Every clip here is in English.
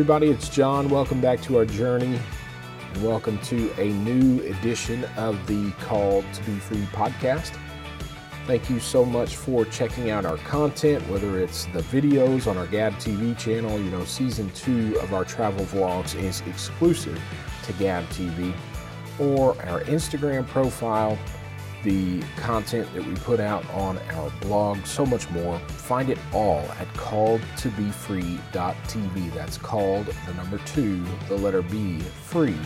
Everybody, it's John. Welcome back to our journey and welcome to a new edition of the Called to Be Free podcast. Thank you so much for checking out our content, whether it's the videos on our Gab TV channel. You know, season two of our travel vlogs is exclusive to Gab TV, or our Instagram profile, the content that we put out on our blog, so much more. Find it all at calledtobefree.tv. That's called the number two, the letter B, free.tv.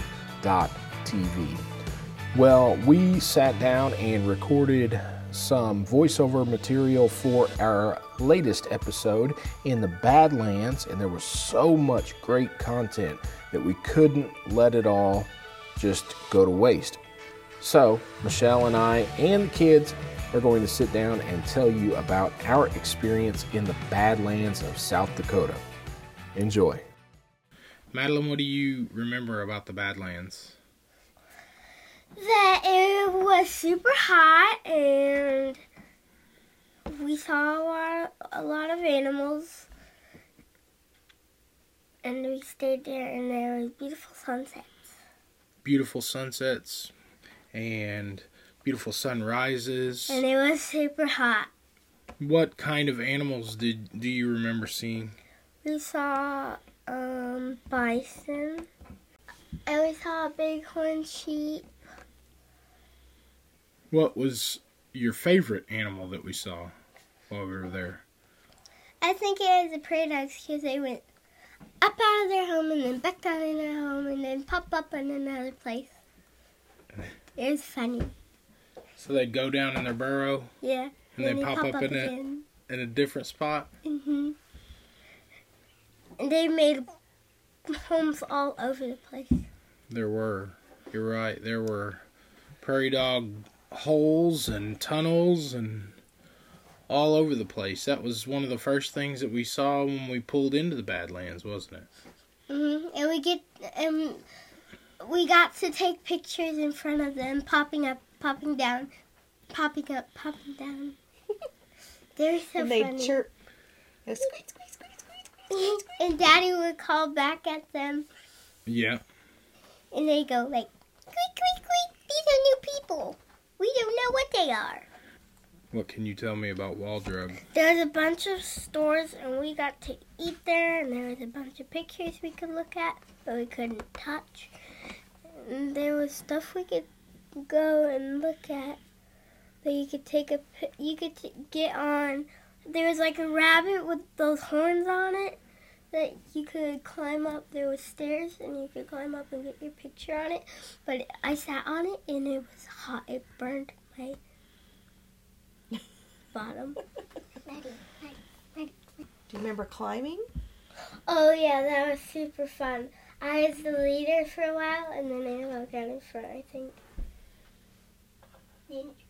Well, we sat down and recorded some voiceover material for our latest episode in the Badlands, and there was so much great content that we couldn't let it all just go to waste. So, Michelle and I and the kids are going to sit down and tell you about our experience in the Badlands of South Dakota. Enjoy. Madeline, what do you remember about the Badlands? that it was super hot and we saw a lot, a lot of animals and we stayed there and there was beautiful sunsets. Beautiful sunsets and beautiful sunrises. And it was super hot. What kind of animals did do you remember seeing? We saw um, bison. And we saw a bighorn sheep. What was your favorite animal that we saw while we were there? I think it was the prairie dogs because they went up out of their home and then back down in their home and then pop up in another place. It was funny. So they'd go down in their burrow Yeah. and then they pop, up, in it again. in a different spot. hmm And they made homes all over the place. There were. You're right. There were prairie dog holes and tunnels and all over the place. That was one of the first things that we saw when we pulled into the Badlands, wasn't it? hmm And we get um, we got to take pictures in front of them, popping up, popping down, popping up, popping down. They're so and they funny. chirp. Go squeak, squeak, squeak, squeak, squeak. and Daddy would call back at them, Yeah. and they go like, "Squeak, squeak, squeak! These are new people. We don't know what they are." What can you tell me about Wall Drug? There was a bunch of stores, and we got to eat there, and there was a bunch of pictures we could look at, but we couldn't touch. And there was stuff we could go and look at that you could take a you could t- get on. There was like a rabbit with those horns on it that you could climb up. There was stairs, and you could climb up and get your picture on it. But I sat on it, and it was hot. It burned my bottom. Do you remember climbing? Oh yeah, that was super fun. I was the leader for a while, and then I walked out in front. I think.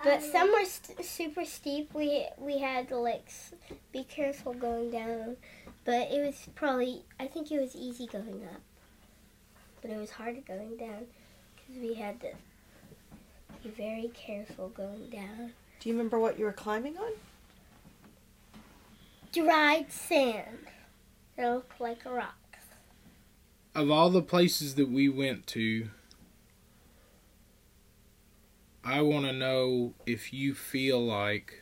But some were st- super steep. We we had to like s- be careful going down, but it was probably I think it was easy going up, but it was hard going down because we had to be very careful going down. Do you remember what you were climbing on? Dried sand. It looked like a rock. Of all the places that we went to, I want to know if you feel like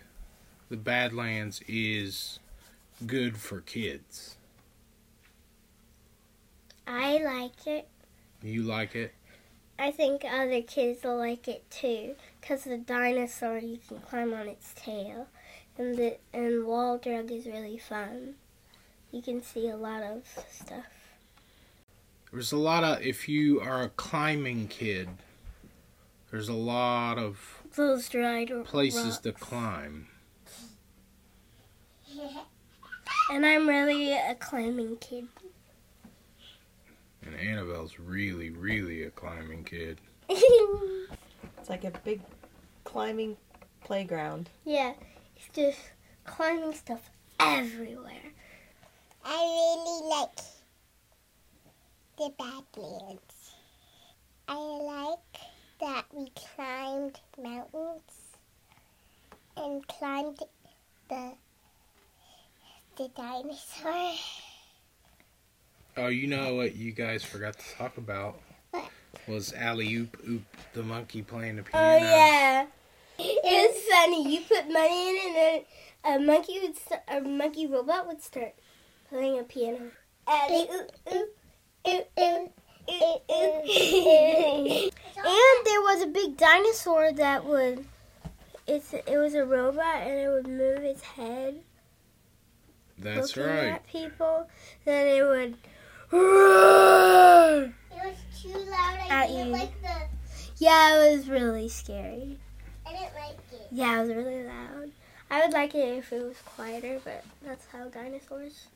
the Badlands is good for kids. I like it. You like it? I think other kids will like it too, cause the dinosaur you can climb on its tail, and the and wall drug is really fun. You can see a lot of stuff. There's a lot of, if you are a climbing kid, there's a lot of Those dried places rocks. to climb. And I'm really a climbing kid. And Annabelle's really, really a climbing kid. It's like a big climbing playground. yeah, it's just climbing stuff everywhere. I really like the Badlands. I like that we climbed mountains and climbed the the dinosaur. Oh, you know what you guys forgot to talk about What? was Alley Oop Oop, the monkey playing the piano. Oh piano. yeah, it was funny. You put money in, and then a monkey would st- a monkey robot would start playing a piano. Alley, ooh, ooh, and there was a big dinosaur that would. It's it was a robot, and it would move its head, That's looking right. at people. Then it would. roar. It was too loud. I At didn't you. like the. Yeah, it was really scary. I didn't like it. Yeah, it was really loud. I would like it if it was quieter, but that's how dinosaurs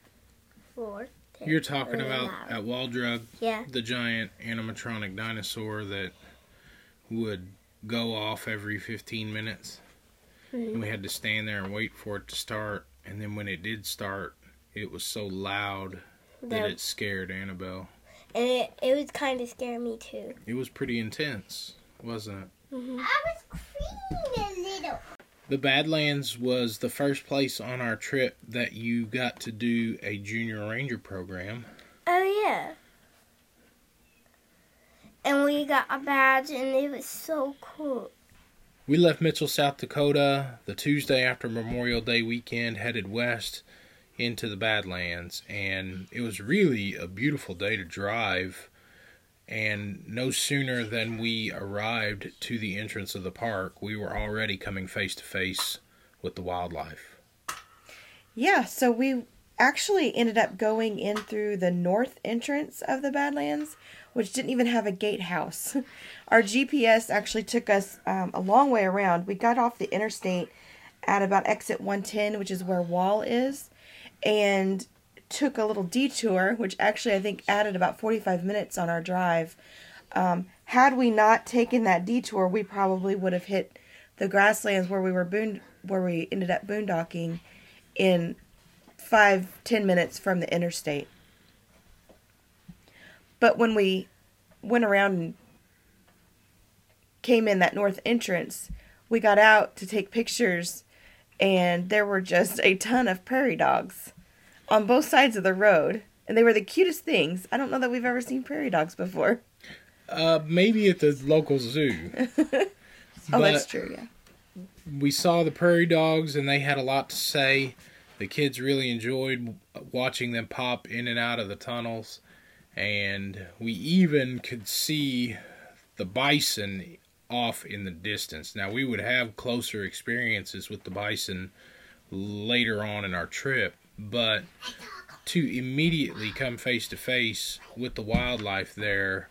roar. They're You're talking really about loud. at Wall Drug, Yeah. the giant animatronic dinosaur that would go off every 15 minutes. Mhm. And we had to stand there and wait for it to start. And then when it did start, it was so loud that The- it scared Annabelle. and it, it was kind of scare me too. It was pretty intense, wasn't it? hmm I was crying a little. The Badlands was the first place on our trip that you got to do a junior ranger program. Oh yeah. And we got a badge, and it was so cool. We left Mitchell, South Dakota the Tuesday after Memorial Day weekend, headed west into the Badlands, and it was really a beautiful day to drive. And no sooner than we arrived to the entrance of the park, we were already coming face to face with the wildlife. Yeah, so we actually ended up going in through the north entrance of the Badlands, which didn't even have a gatehouse. Our GPS actually took us um, a long way around. We got off the interstate at about exit 110, which is where Wall is, and took a little detour, which actually I think added about 45 minutes on our drive. Um, had we not taken that detour, we probably would have hit the grasslands where we were boond- where we ended up boondocking in five ten minutes from the interstate. But when we went around and came in that north entrance, we got out to take pictures, and there were just a ton of prairie dogs on both sides of the road, and they were the cutest things. I don't know that we've ever seen prairie dogs before. Uh, maybe at the local zoo. Oh, that's true. Yeah. we saw the prairie dogs and they had a lot to say. The kids really enjoyed watching them pop in and out of the tunnels. And we even could see the bison off in the distance. Now, we would have closer experiences with the bison later on in our trip, but to immediately come face to face with the wildlife there,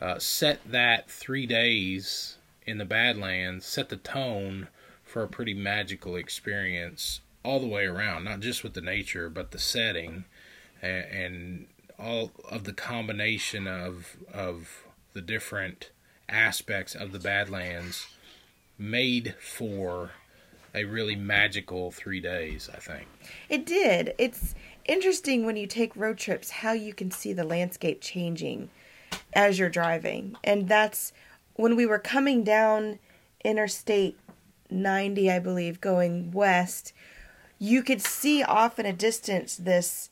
uh, set that three days in the Badlands, set the tone for a pretty magical experience all the way around, not just with the nature, but the setting and, and all of the combination of of the different aspects of the Badlands made for a really magical three days, I think. It did. It's interesting when you take road trips how you can see the landscape changing as you're driving. And that's when we were coming down Interstate 90, I believe, going west, you could see off in a distance this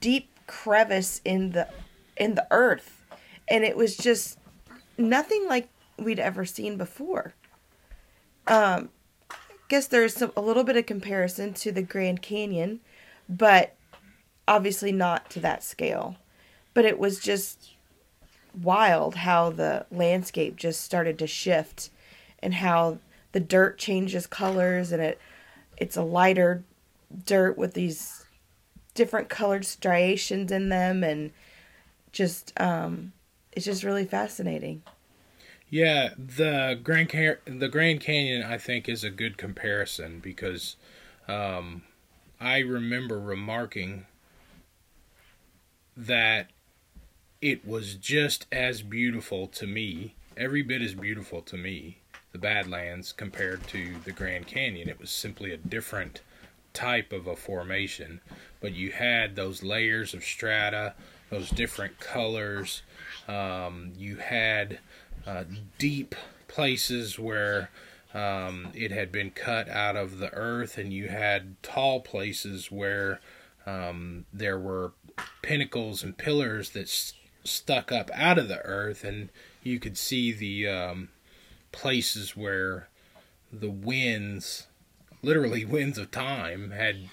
deep crevice in the in the earth. And it was just nothing like we'd ever seen before. Um guess there's some, a little bit of comparison to the Grand Canyon, but obviously not to that scale. But it was just wild how the landscape just started to shift and how the dirt changes colors and it it's a lighter dirt with these different colored striations in them and just um it's just really fascinating. Yeah, the Grand the Grand Canyon I think is a good comparison because um, I remember remarking that it was just as beautiful to me, every bit as beautiful to me, the Badlands compared to the Grand Canyon. It was simply a different type of a formation, but you had those layers of strata, those different colors. Um, you had uh, deep places where um, it had been cut out of the earth, and you had tall places where um, there were pinnacles and pillars that stuck up out of the earth, and you could see the um, places where the winds, literally winds of time, had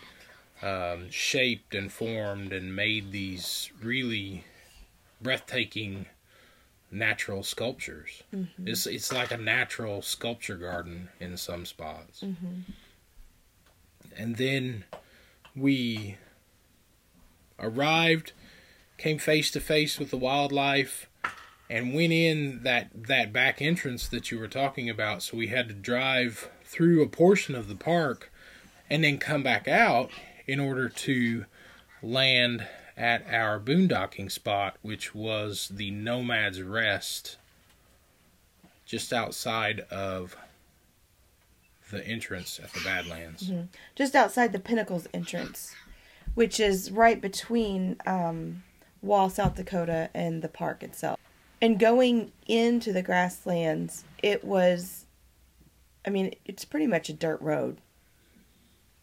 um, shaped and formed and made these really breathtaking natural sculptures. Mm-hmm. It's it's like a natural sculpture garden in some spots. Mm-hmm. And then we arrived, came face to face with the wildlife, and went in that that back entrance that you were talking about. So we had to drive through a portion of the park and then come back out in order to land at our boondocking spot, which was the Nomad's Rest, just outside of the entrance at the Badlands. just outside the Pinnacles entrance, which is right between um, Wall, South Dakota, and the park itself. And going into the grasslands, it was, I mean, it's pretty much a dirt road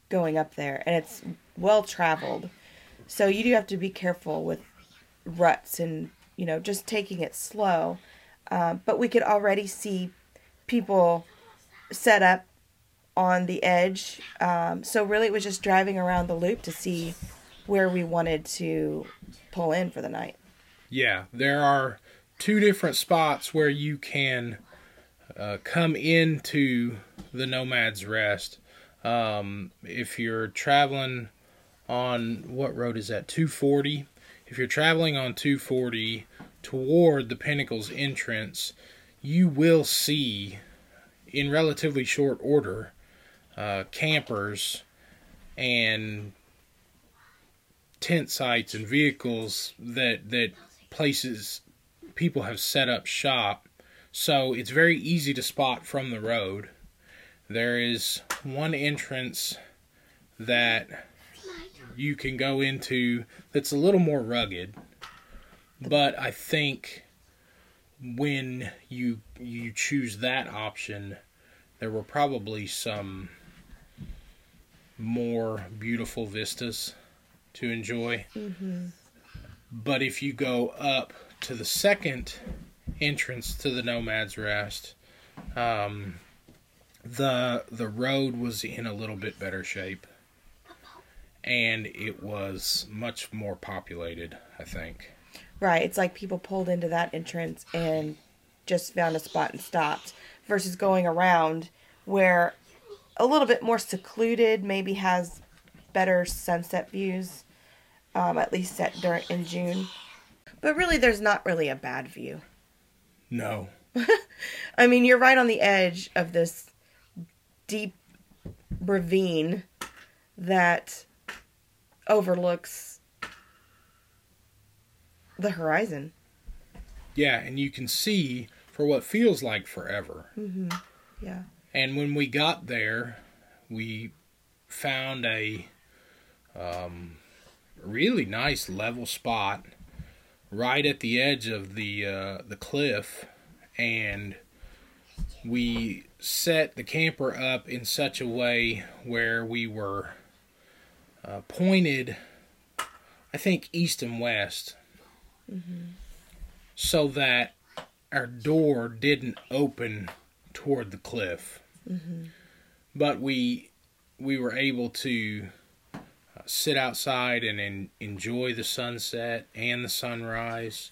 going up there, and it's well traveled. So you do have to be careful with ruts and, you know, just taking it slow. Um, but we could already see people set up on the edge. Um, so really, it was just driving around the loop to see where we wanted to pull in for the night. Yeah, there are two different spots where you can uh, come into the Nomad's Rest. Um, if you're traveling on what road is that? 240. If you're traveling on 240 toward the Pinnacles entrance, you will see in relatively short order uh, campers and tent sites and vehicles that that places people have set up shop so it's very easy to spot from the road there is one entrance that you can go into that's a little more rugged. But i think when you you choose that option there were probably some more beautiful vistas to enjoy. But if you go up to the second entrance to the Nomad's Rest, um, the the road was in a little bit better shape, and it was much more populated. I think. Right. It's like people pulled into that entrance and just found a spot and stopped versus going around where a little bit more secluded maybe has better sunset views um, at least set during in june but really there's not really a bad view No. i mean you're right on the edge of this deep ravine that overlooks the horizon Yeah, and you can see for what feels like forever. Mhm. yeah And when we got there, we found a um, really nice level spot right at the edge of the uh, the cliff, and we set the camper up in such a way where we were uh, pointed, I think, east and west, so that our door didn't open toward the cliff. But we we were able to uh, sit outside and en- enjoy the sunset and the sunrise.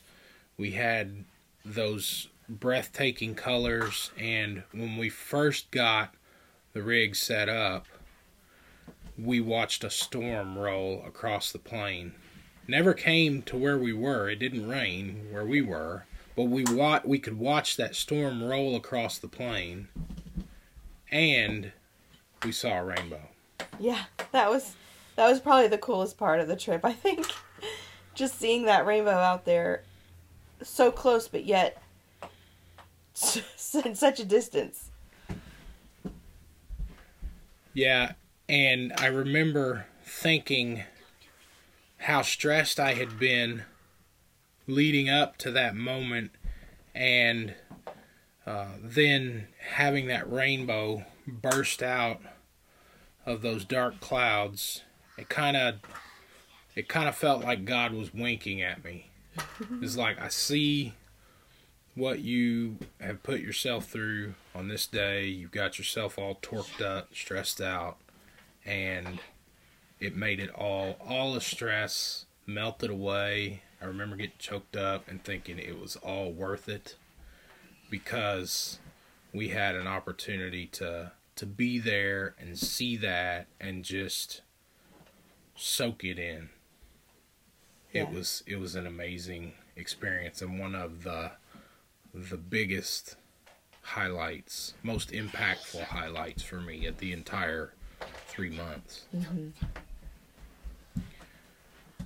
We had those breathtaking colors, and when we first got the rig set up, we watched a storm roll across the plain. Never came to where we were. It didn't rain where we were, but we wa- we could watch that storm roll across the plain, and we saw a rainbow. Yeah, that was that was probably the coolest part of the trip. I think just seeing that rainbow out there, so close but yet in such a distance. Yeah, and I remember thinking how stressed I had been leading up to that moment, and uh, then having that rainbow burst out of those dark clouds. It kind of it kind of felt like God was winking at me. it's like I see what you have put yourself through on this day. You've got yourself all torqued up, stressed out, and it made it all all the stress melted away. I remember getting choked up and thinking it was all worth it because we had an opportunity to to be there and see that and just soak it in. It was it was an amazing experience and one of the the biggest highlights, most impactful highlights for me at the entire 3 months.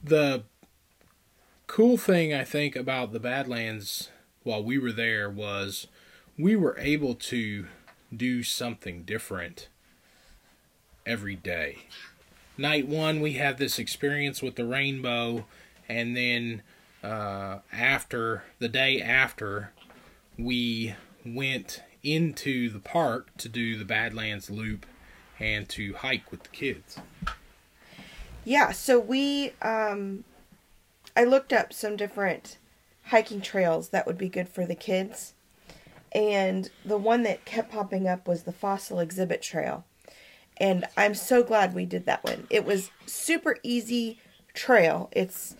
The cool thing I think about the Badlands while we were there was we were able to do something different every day. Night one, we had this experience with the rainbow, and then uh, after the day after, we went into the park to do the Badlands Loop and to hike with the kids. Yeah, so we um I looked up some different hiking trails that would be good for the kids. And the one that kept popping up was the Fossil Exhibit Trail. And I'm so glad we did that one. It was super easy trail. It's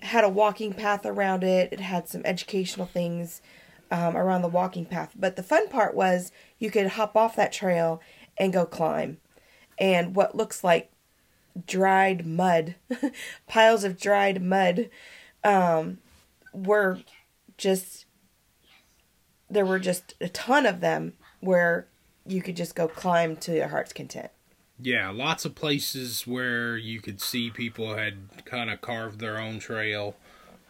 had a walking path around it. It had some educational things um, around the walking path. But the fun part was you could hop off that trail and go climb. And what looks like dried mud, piles of dried mud, um, were just there were just a ton of them where you could just go climb to your heart's content. Yeah, lots of places where you could see people had kind of carved their own trail,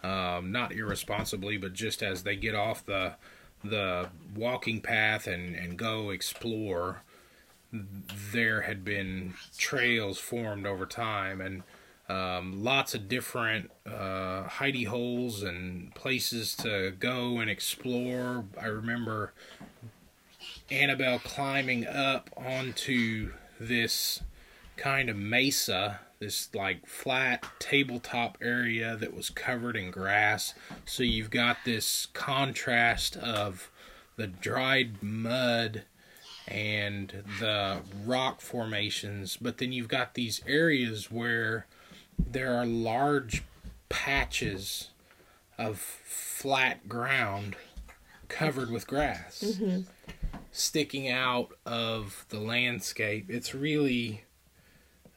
um, not irresponsibly, but just as they get off the the walking path and and go explore, there had been trails formed over time and um, lots of different uh, hidey holes and places to go and explore. I remember Annabelle climbing up onto this kind of mesa, this like flat tabletop area that was covered in grass. So you've got this contrast of the dried mud and the rock formations, but then you've got these areas where there are large patches of flat ground covered with grass sticking out of the landscape. It's really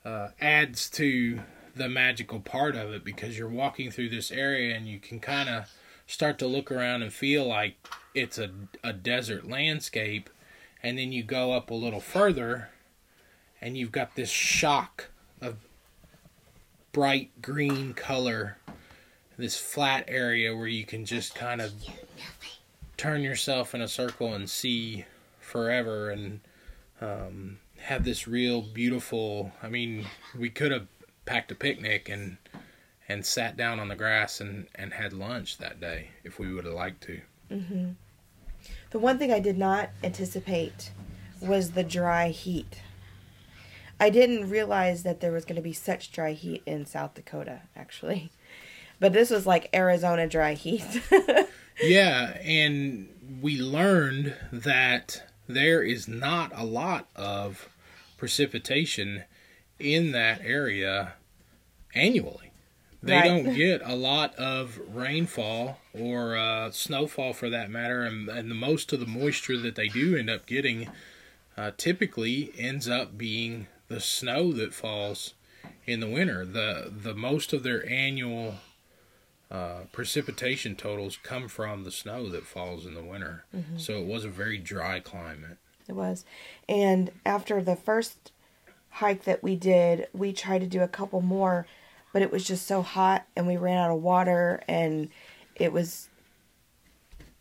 uh, adds to the magical part of it because you're walking through this area and you can kind of start to look around and feel like it's a, a desert landscape. And then you go up a little further and you've got this shock of bright green color, this flat area where you can just kind of turn yourself in a circle and see forever and um, have this real beautiful. I mean, we could have packed a picnic and and sat down on the grass and and had lunch that day if we would have liked to. The one thing I did not anticipate was the dry heat. I didn't realize that there was going to be such dry heat in South Dakota, actually. But this was like Arizona dry heat. Yeah, and we learned that there is not a lot of precipitation in that area annually. They Right. don't get a lot of rainfall or uh, snowfall for that matter, and, and the most of the moisture that they do end up getting uh, typically ends up being the snow that falls in the winter. The the most of their annual uh, precipitation totals come from the snow that falls in the winter. So it was a very dry climate. It was. And after the first hike that we did, we tried to do a couple more, but it was just so hot and we ran out of water and it was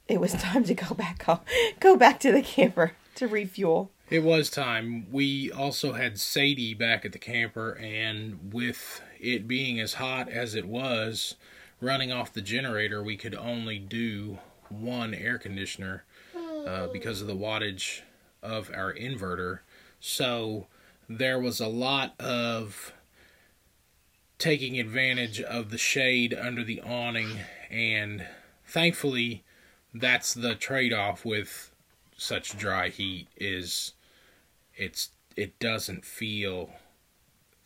it was time to go back home, go back to the camper to refuel. It was time. We also had Sadie back at the camper, and with it being as hot as it was, running off the generator, we could only do one air conditioner uh, because of the wattage of our inverter. So there was a lot of taking advantage of the shade under the awning and thankfully that's the trade-off with such dry heat is it's it doesn't feel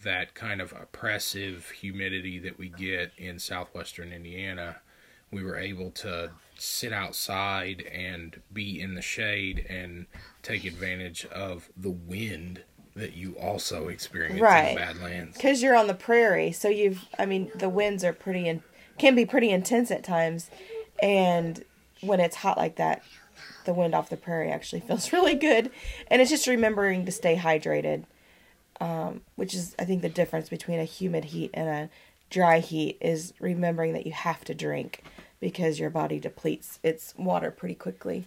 that kind of oppressive humidity that we get in southwestern Indiana. We were able to sit outside and be in the shade and take advantage of the wind that you also experience Right. in the Badlands. because you're on the prairie so you've i mean the winds are pretty in, can be pretty intense at times and when it's hot like that the wind off the prairie actually feels really good and it's just remembering to stay hydrated um, which is i think the difference between a humid heat and a dry heat is remembering that you have to drink because your body depletes its water pretty quickly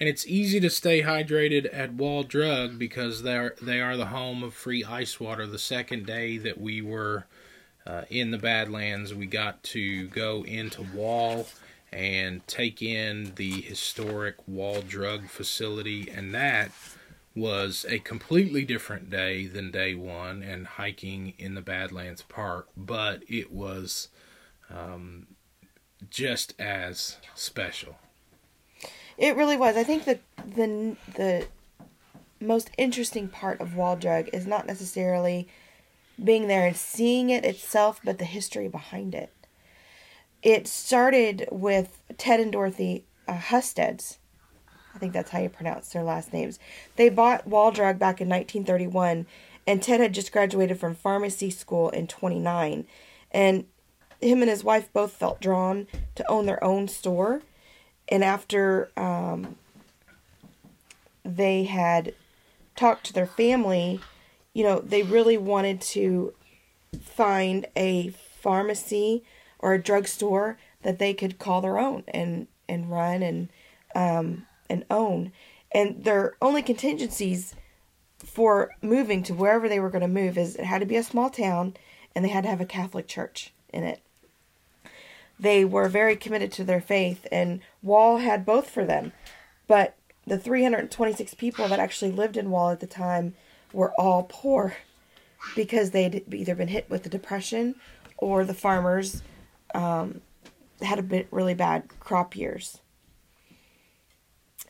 And it's easy to stay hydrated at Wall Drug because they're they are the home of free ice water. The second day that we were uh, in the Badlands, we got to go into Wall and take in the historic Wall Drug facility, and that was a completely different day than day one and hiking in the Badlands Park, but it was um, just as special. It really was. I think the the the most interesting part of Wall Drug is not necessarily being there and seeing it itself, but the history behind it. It started with Ted and Dorothy uh, Husteads. I think that's how you pronounce their last names. They bought Wall Drug back in 1931, and Ted had just graduated from pharmacy school in 29. And him and his wife both felt drawn to own their own store and after um, they had talked to their family, you know, they really wanted to find a pharmacy or a drugstore that they could call their own and and run and um, and own. And their only contingencies for moving to wherever they were going to move is it had to be a small town and they had to have a Catholic church in it they were very committed to their faith, and Wall had both for them. But the 326 people that actually lived in Wall at the time were all poor because they'd either been hit with the depression or the farmers um, had a bit really bad crop years.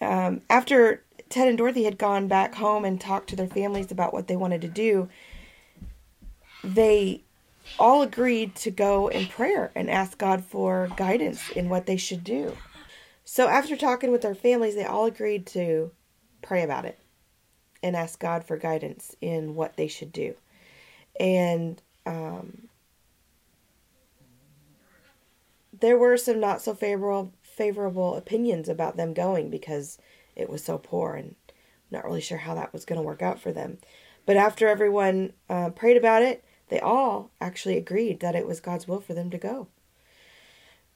Um, after Ted and Dorothy had gone back home and talked to their families about what they wanted to do, they all agreed to go in prayer and ask God for guidance in what they should do. So after talking with their families, they all agreed to pray about it and ask God for guidance in what they should do. And um, there were some not so favorable favorable opinions about them going because it was so poor and not really sure how that was going to work out for them. But after everyone uh, prayed about it, they all actually agreed that it was God's will for them to go.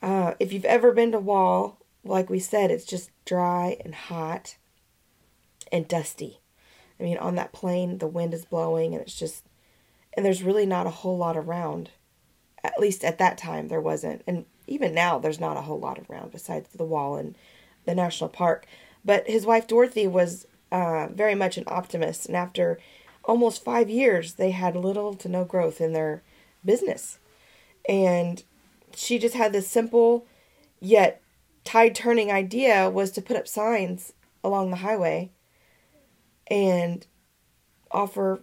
Uh, if you've ever been to Wall, like we said, it's just dry and hot and dusty. I mean, on that plain, the wind is blowing and it's just, and there's really not a whole lot around. At least at that time, there wasn't. And even now, there's not a whole lot around besides the wall and the national park. But his wife, Dorothy, was uh, very much an optimist. And after almost five years, they had little to no growth in their business. And she just had this simple yet tide turning idea was to put up signs along the highway and offer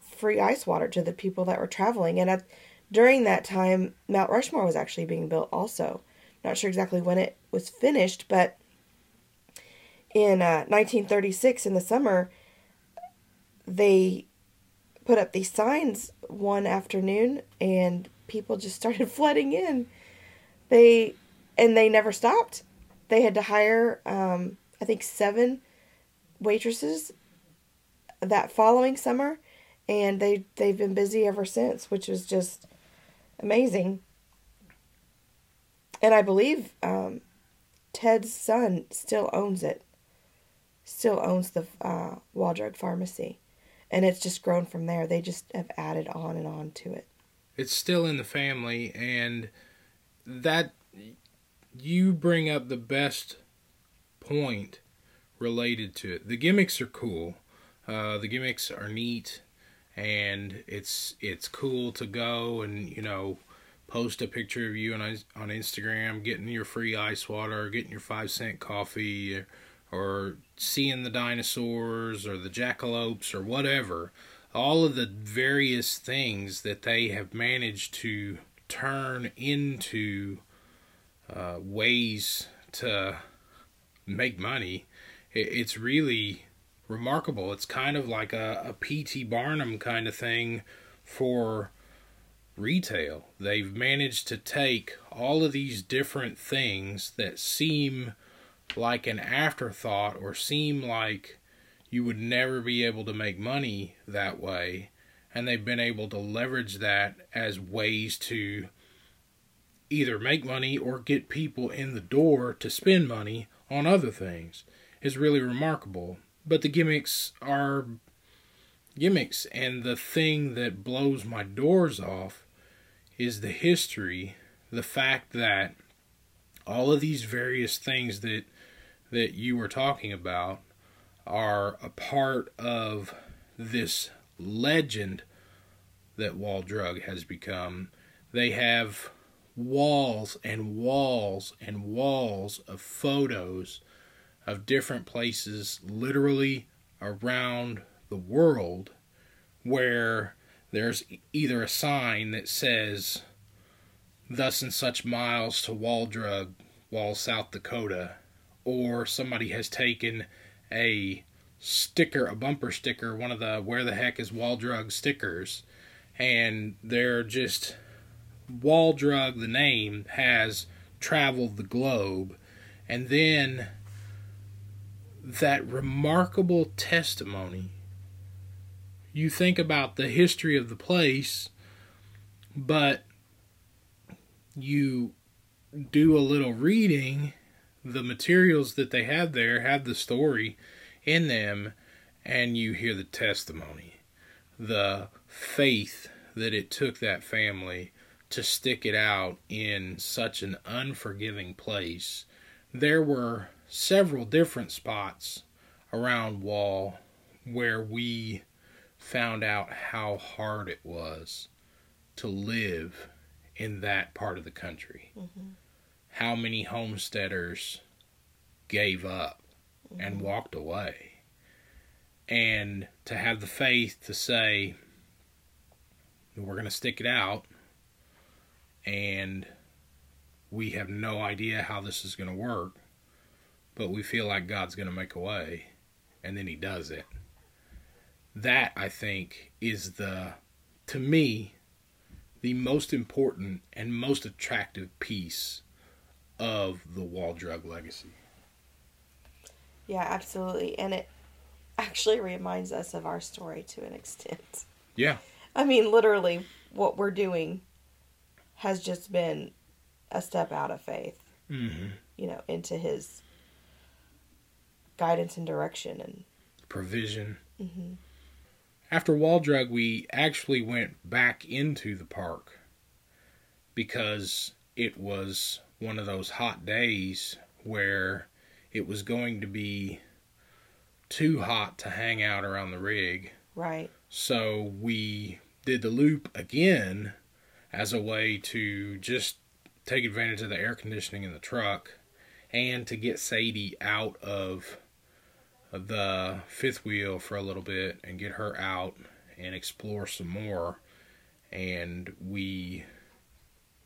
free ice water to the people that were traveling. And at, during that time, Mount Rushmore was actually being built also. Not sure exactly when it was finished, but in uh, 1936 in the summer, they put up these signs one afternoon and people just started flooding in. They and they never stopped. They had to hire um, I think seven waitresses that following summer and they they've been busy ever since, which was just amazing. And I believe um, Ted's son still owns it. Still owns the uh, Wall Drug Pharmacy, and it's just grown from there. They just have added on and on to it. it's still in the family and that you bring up the best point related to it the gimmicks are cool uh, the gimmicks are neat and it's it's cool to go and you know post a picture of you on on Instagram getting your free ice water, getting your five cent coffee, or, or seeing the dinosaurs or the jackalopes or whatever. All of the various things that they have managed to turn into uh, ways to make money. It, it's really remarkable. It's kind of like a, a P.T. Barnum kind of thing for retail. They've managed to take all of these different things that seem like an afterthought or seem like you would never be able to make money that way, and they've been able to leverage that as ways to either make money or get people in the door to spend money on other things is really remarkable. But the gimmicks are gimmicks, and the thing that blows my doors off is the history, the fact that all of these various things that that you were talking about are a part of this legend that Wall Drug has become. They have walls and walls and walls of photos of different places literally around the world where there's either a sign that says thus and such miles to Wall Drug, Wall, South Dakota, or somebody has taken a sticker, a bumper sticker, one of the where the heck is Wall Drug stickers, and they're just Wall Drug, the name, has traveled the globe, and then that remarkable testimony. You think about the history of the place, but you do a little reading, the materials that they have there have the story in them, and you hear the testimony, the faith that it took that family to stick it out in such an unforgiving place. There were several different spots around Wall where we found out how hard it was to live in that part of the country. Mm-hmm. How many homesteaders gave up mm-hmm. and walked away. And to have the faith to say, we're going to stick it out and we have no idea how this is going to work, but we feel like God's going to make a way, and then He does it. That, I think, is the, to me, the most important and most attractive piece of the Wall Drug legacy. Yeah, absolutely. And it actually reminds us of our story to an extent. Yeah. I mean, literally, what we're doing has just been a step out of faith, mm-hmm. you know, into his guidance and direction and provision. Mm-hmm. After Wall Drug, we actually went back into the park because it was one of those hot days where it was going to be too hot to hang out around the rig. Right. So we did the loop again as a way to just take advantage of the air conditioning in the truck and to get Sadie out of the fifth wheel for a little bit and get her out and explore some more. And we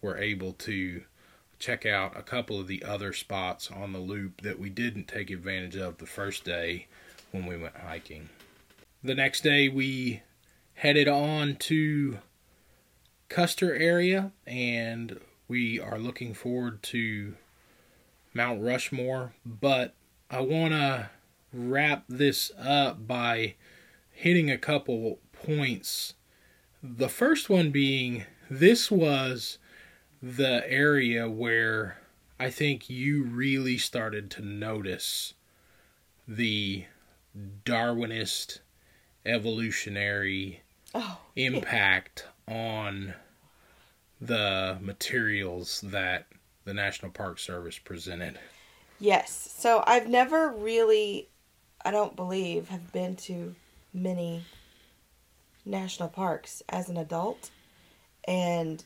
were able to check out a couple of the other spots on the loop that we didn't take advantage of the first day when we went hiking. The next day, we headed on to Custer area, and we are looking forward to Mount Rushmore. But I want to wrap this up by hitting a couple points. The first one being this was the area where I think you really started to notice the Darwinist evolutionary oh, impact on the materials that the National Park Service presented. Yes. So I've never really, I don't believe, have been to many national parks as an adult. And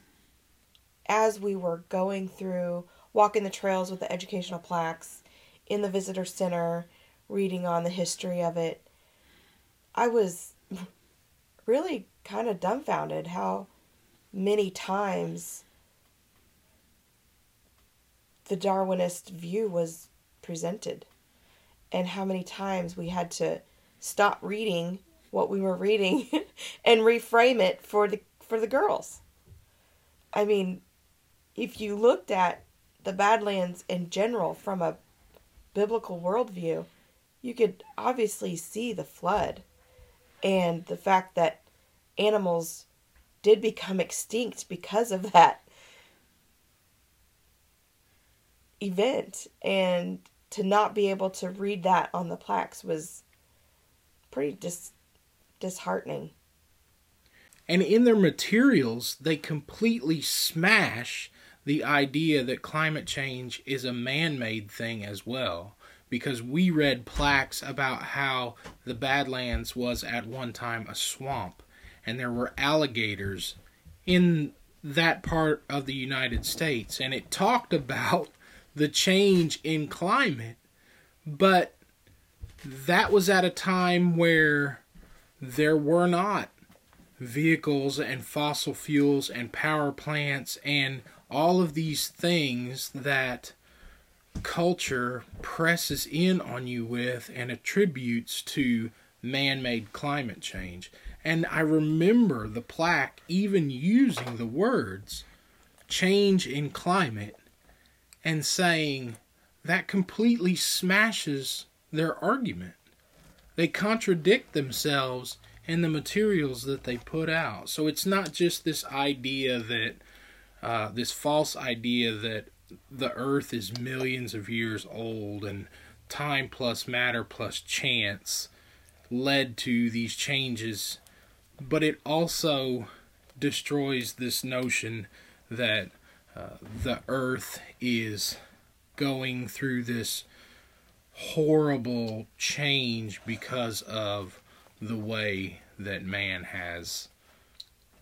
as we were going through, walking the trails with the educational plaques in the visitor center, reading on the history of it, I was really kind of dumbfounded how many times the Darwinist view was presented and how many times we had to stop reading what we were reading and reframe it for the for the girls. I mean, if you looked at the Badlands in general from a biblical worldview, you could obviously see the flood and the fact that animals did become extinct because of that event and to not be able to read that on the plaques was pretty dis- disheartening. And in their materials, they completely smash the idea that climate change is a man made thing as well. Because we read plaques about how the Badlands was at one time a swamp and there were alligators in that part of the United States. And it talked about the change in climate, but that was at a time where there were not vehicles and fossil fuels and power plants and all of these things that culture presses in on you with and attributes to man made climate change. And I remember the plaque even using the words change in climate and saying that completely smashes their argument. They contradict themselves in the materials that they put out. So it's not just this idea that, uh, this false idea that the earth is millions of years old and time plus matter plus chance led to these changes, but it also destroys this notion that uh, the earth is going through this horrible change because of the way that man has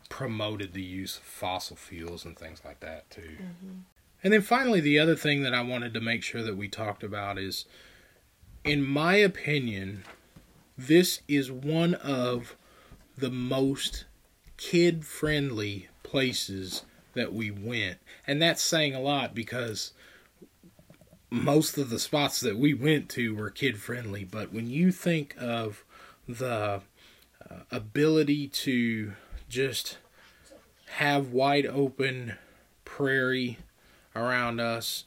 promoted the use of fossil fuels and things like that too. Mm-hmm. And then finally the other thing that I wanted to make sure that we talked about is in my opinion this is one of the most kid friendly places that we went. And that's saying a lot because most of the spots that we went to were kid friendly. But when you think of the uh, ability to just have wide open prairie around us,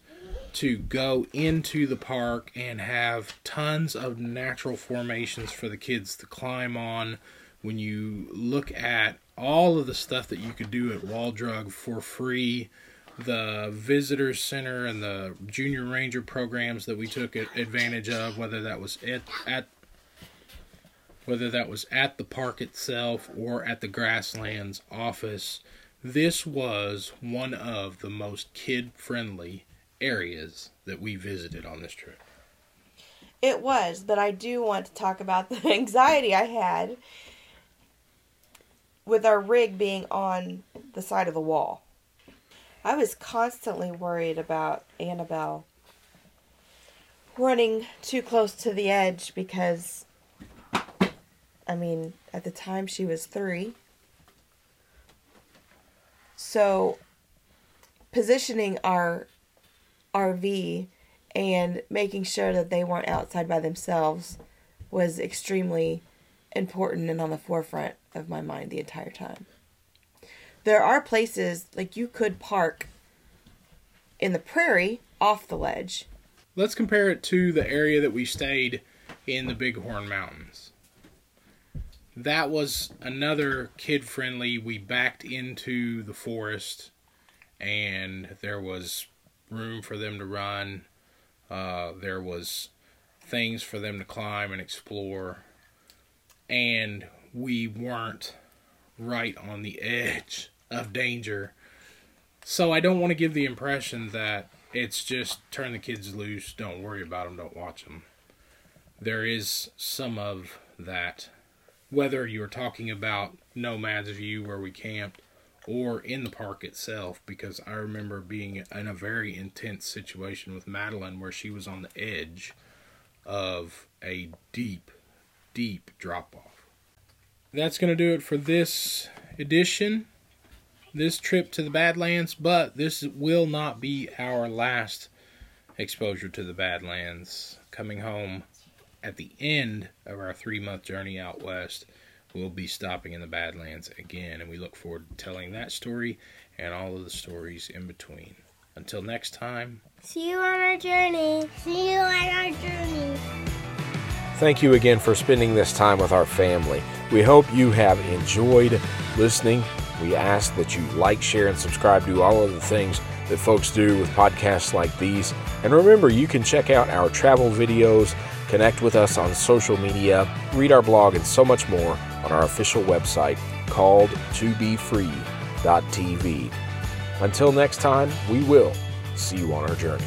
to go into the park and have tons of natural formations for the kids to climb on. When you look at all of the stuff that you could do at Wall Drug for free, the visitor center and the junior ranger programs that we took advantage of, whether that was at, at whether that was at the park itself or at the grasslands office, this was one of the most kid friendly areas that we visited on this trip. It was, but I do want to talk about the anxiety I had with our rig being on the side of the wall. I was constantly worried about Annabelle running too close to the edge because, I mean, at the time she was three. So, positioning our RV and making sure that they weren't outside by themselves was extremely important and on the forefront of my mind the entire time. There are places like you could park in the prairie off the ledge. Let's compare it to the area that we stayed in the Bighorn Mountains. That was another kid friendly. We backed into the forest and there was room for them to run. Uh, there was things for them to climb and explore. And we weren't right on the edge of danger. So I don't want to give the impression that it's just turn the kids loose, don't worry about them, don't watch them. There is some of that whether you're talking about Nomad's View where we camped or in the park itself, because I remember being in a very intense situation with Madeline where she was on the edge of a deep, deep drop off. That's going to do it for this edition, this trip to the Badlands, but this will not be our last exposure to the Badlands. Coming home at the end of our three month journey out west, we'll be stopping in the Badlands again, and we look forward to telling that story and all of the stories in between. Until next time, See you on our journey. See you on our journey. Thank you again for spending this time with our family. We hope you have enjoyed listening. We ask that you like, share, and subscribe to all of the things that folks do with podcasts like these. And remember, you can check out our travel videos, connect with us on social media, read our blog, and so much more on our official website called tobefree.tv. Until next time, we will see you on our journey.